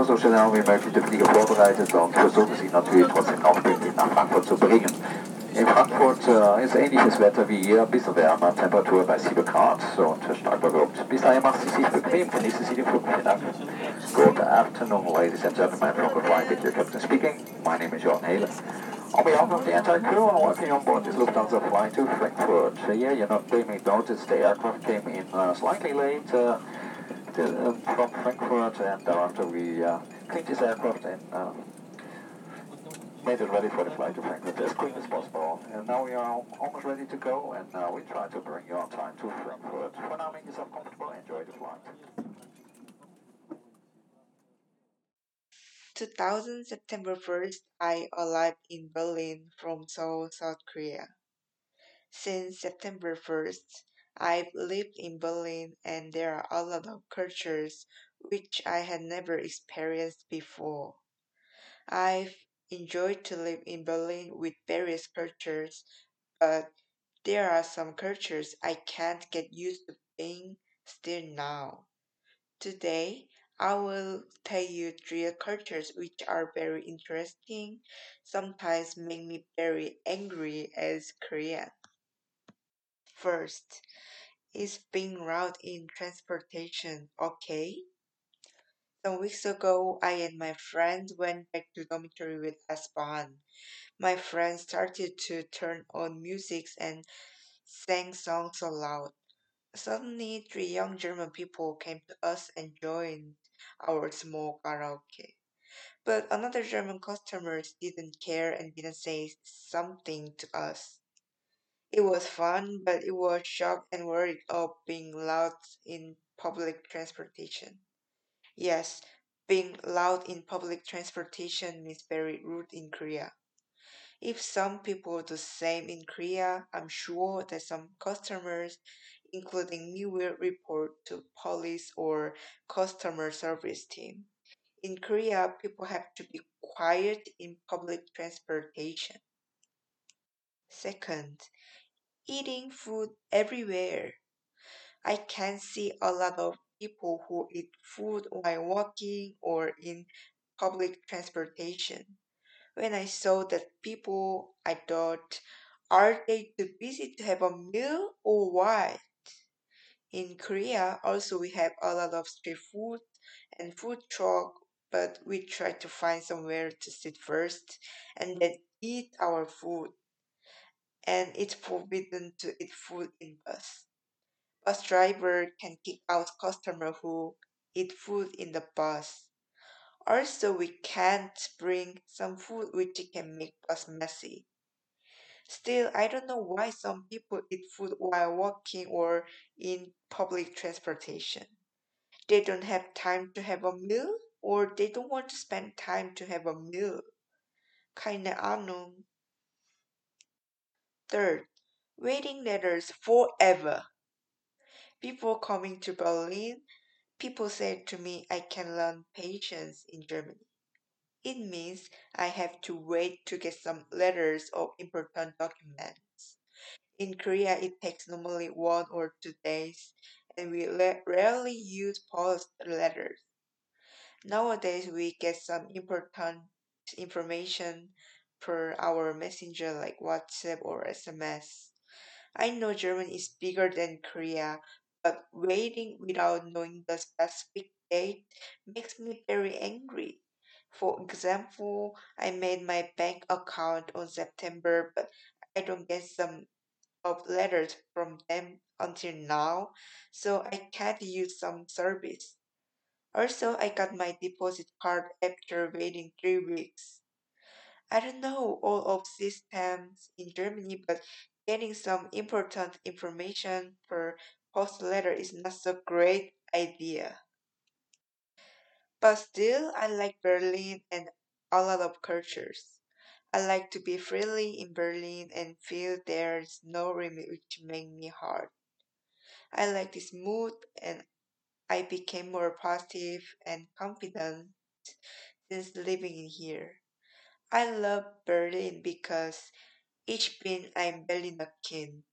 wir so schnell wie möglich den Flieger vorbereitet und versuchen Sie natürlich trotzdem noch pünktlich nach Frankfurt zu bringen. In Frankfurt äh, ist ähnliches Wetter wie hier, ein bisschen wärmer, Temperatur bei 7 Grad und stark bewölkt. Bis dahin machen Sie sich bequem, genießen Sie den Flug. Vielen Dank. Good afternoon, ladies and gentlemen, from Flying with your captain speaking. My name is John Halen. On behalf of the entire crew, I'm working on board this Lufthansa flight to Frankfurt. Uh, yeah, you know, they may notice the aircraft came in uh, slightly late uh, uh, from Frankfurt, and thereafter we uh, cleaned this aircraft and uh, made it ready for the flight to Frankfurt as quick as possible. And now we are almost ready to go, and uh, we try to bring you on time to Frankfurt. For now, make yourself comfortable, enjoy the flight. 2000 September 1st, I arrived in Berlin from Seoul, South Korea. Since September 1st, I've lived in Berlin and there are a lot of cultures which I had never experienced before. I've enjoyed to live in Berlin with various cultures, but there are some cultures I can't get used to being still now. Today, I will tell you three cultures which are very interesting, sometimes make me very angry as Korean. First, is being loud in transportation okay? Some weeks ago, I and my friends went back to dormitory with S-Bahn. My friend started to turn on music and sang songs aloud. Suddenly, three young German people came to us and joined our small karaoke. But another German customers didn't care and didn't say something to us. It was fun, but it was shocked and worried of being loud in public transportation. Yes, being loud in public transportation is very rude in Korea. If some people do the same in Korea, I'm sure that some customers, including me, will report to police or customer service team. In Korea, people have to be quiet in public transportation. Second, eating food everywhere. I can see a lot of people who eat food while walking or in public transportation. When I saw that people, I thought, are they too busy to have a meal or what? In Korea, also we have a lot of street food and food truck, but we try to find somewhere to sit first and then eat our food. And it's forbidden to eat food in bus. Bus driver can kick out customer who eat food in the bus. Also, we can't bring some food which can make us messy. Still, I don't know why some people eat food while walking or in public transportation. They don't have time to have a meal or they don't want to spend time to have a meal. Kinda unknown. Third, waiting letters forever. Before coming to Berlin, people said to me I can learn patience in Germany. It means I have to wait to get some letters or important documents. In Korea, it takes normally one or two days, and we rarely use post letters. Nowadays, we get some important information per our messenger like WhatsApp or SMS. I know German is bigger than Korea, but waiting without knowing the specific date makes me very angry. For example, I made my bank account on September, but I don't get some of letters from them until now, so I can't use some service. Also, I got my deposit card after waiting three weeks. I don't know all of systems in Germany, but getting some important information per post letter is not so great idea. But still, I like Berlin and a lot of cultures. I like to be freely in Berlin and feel there's no limit which make me hard. I like this mood and I became more positive and confident since living in here. I love Berlin because ich bin ein Berliner Kind.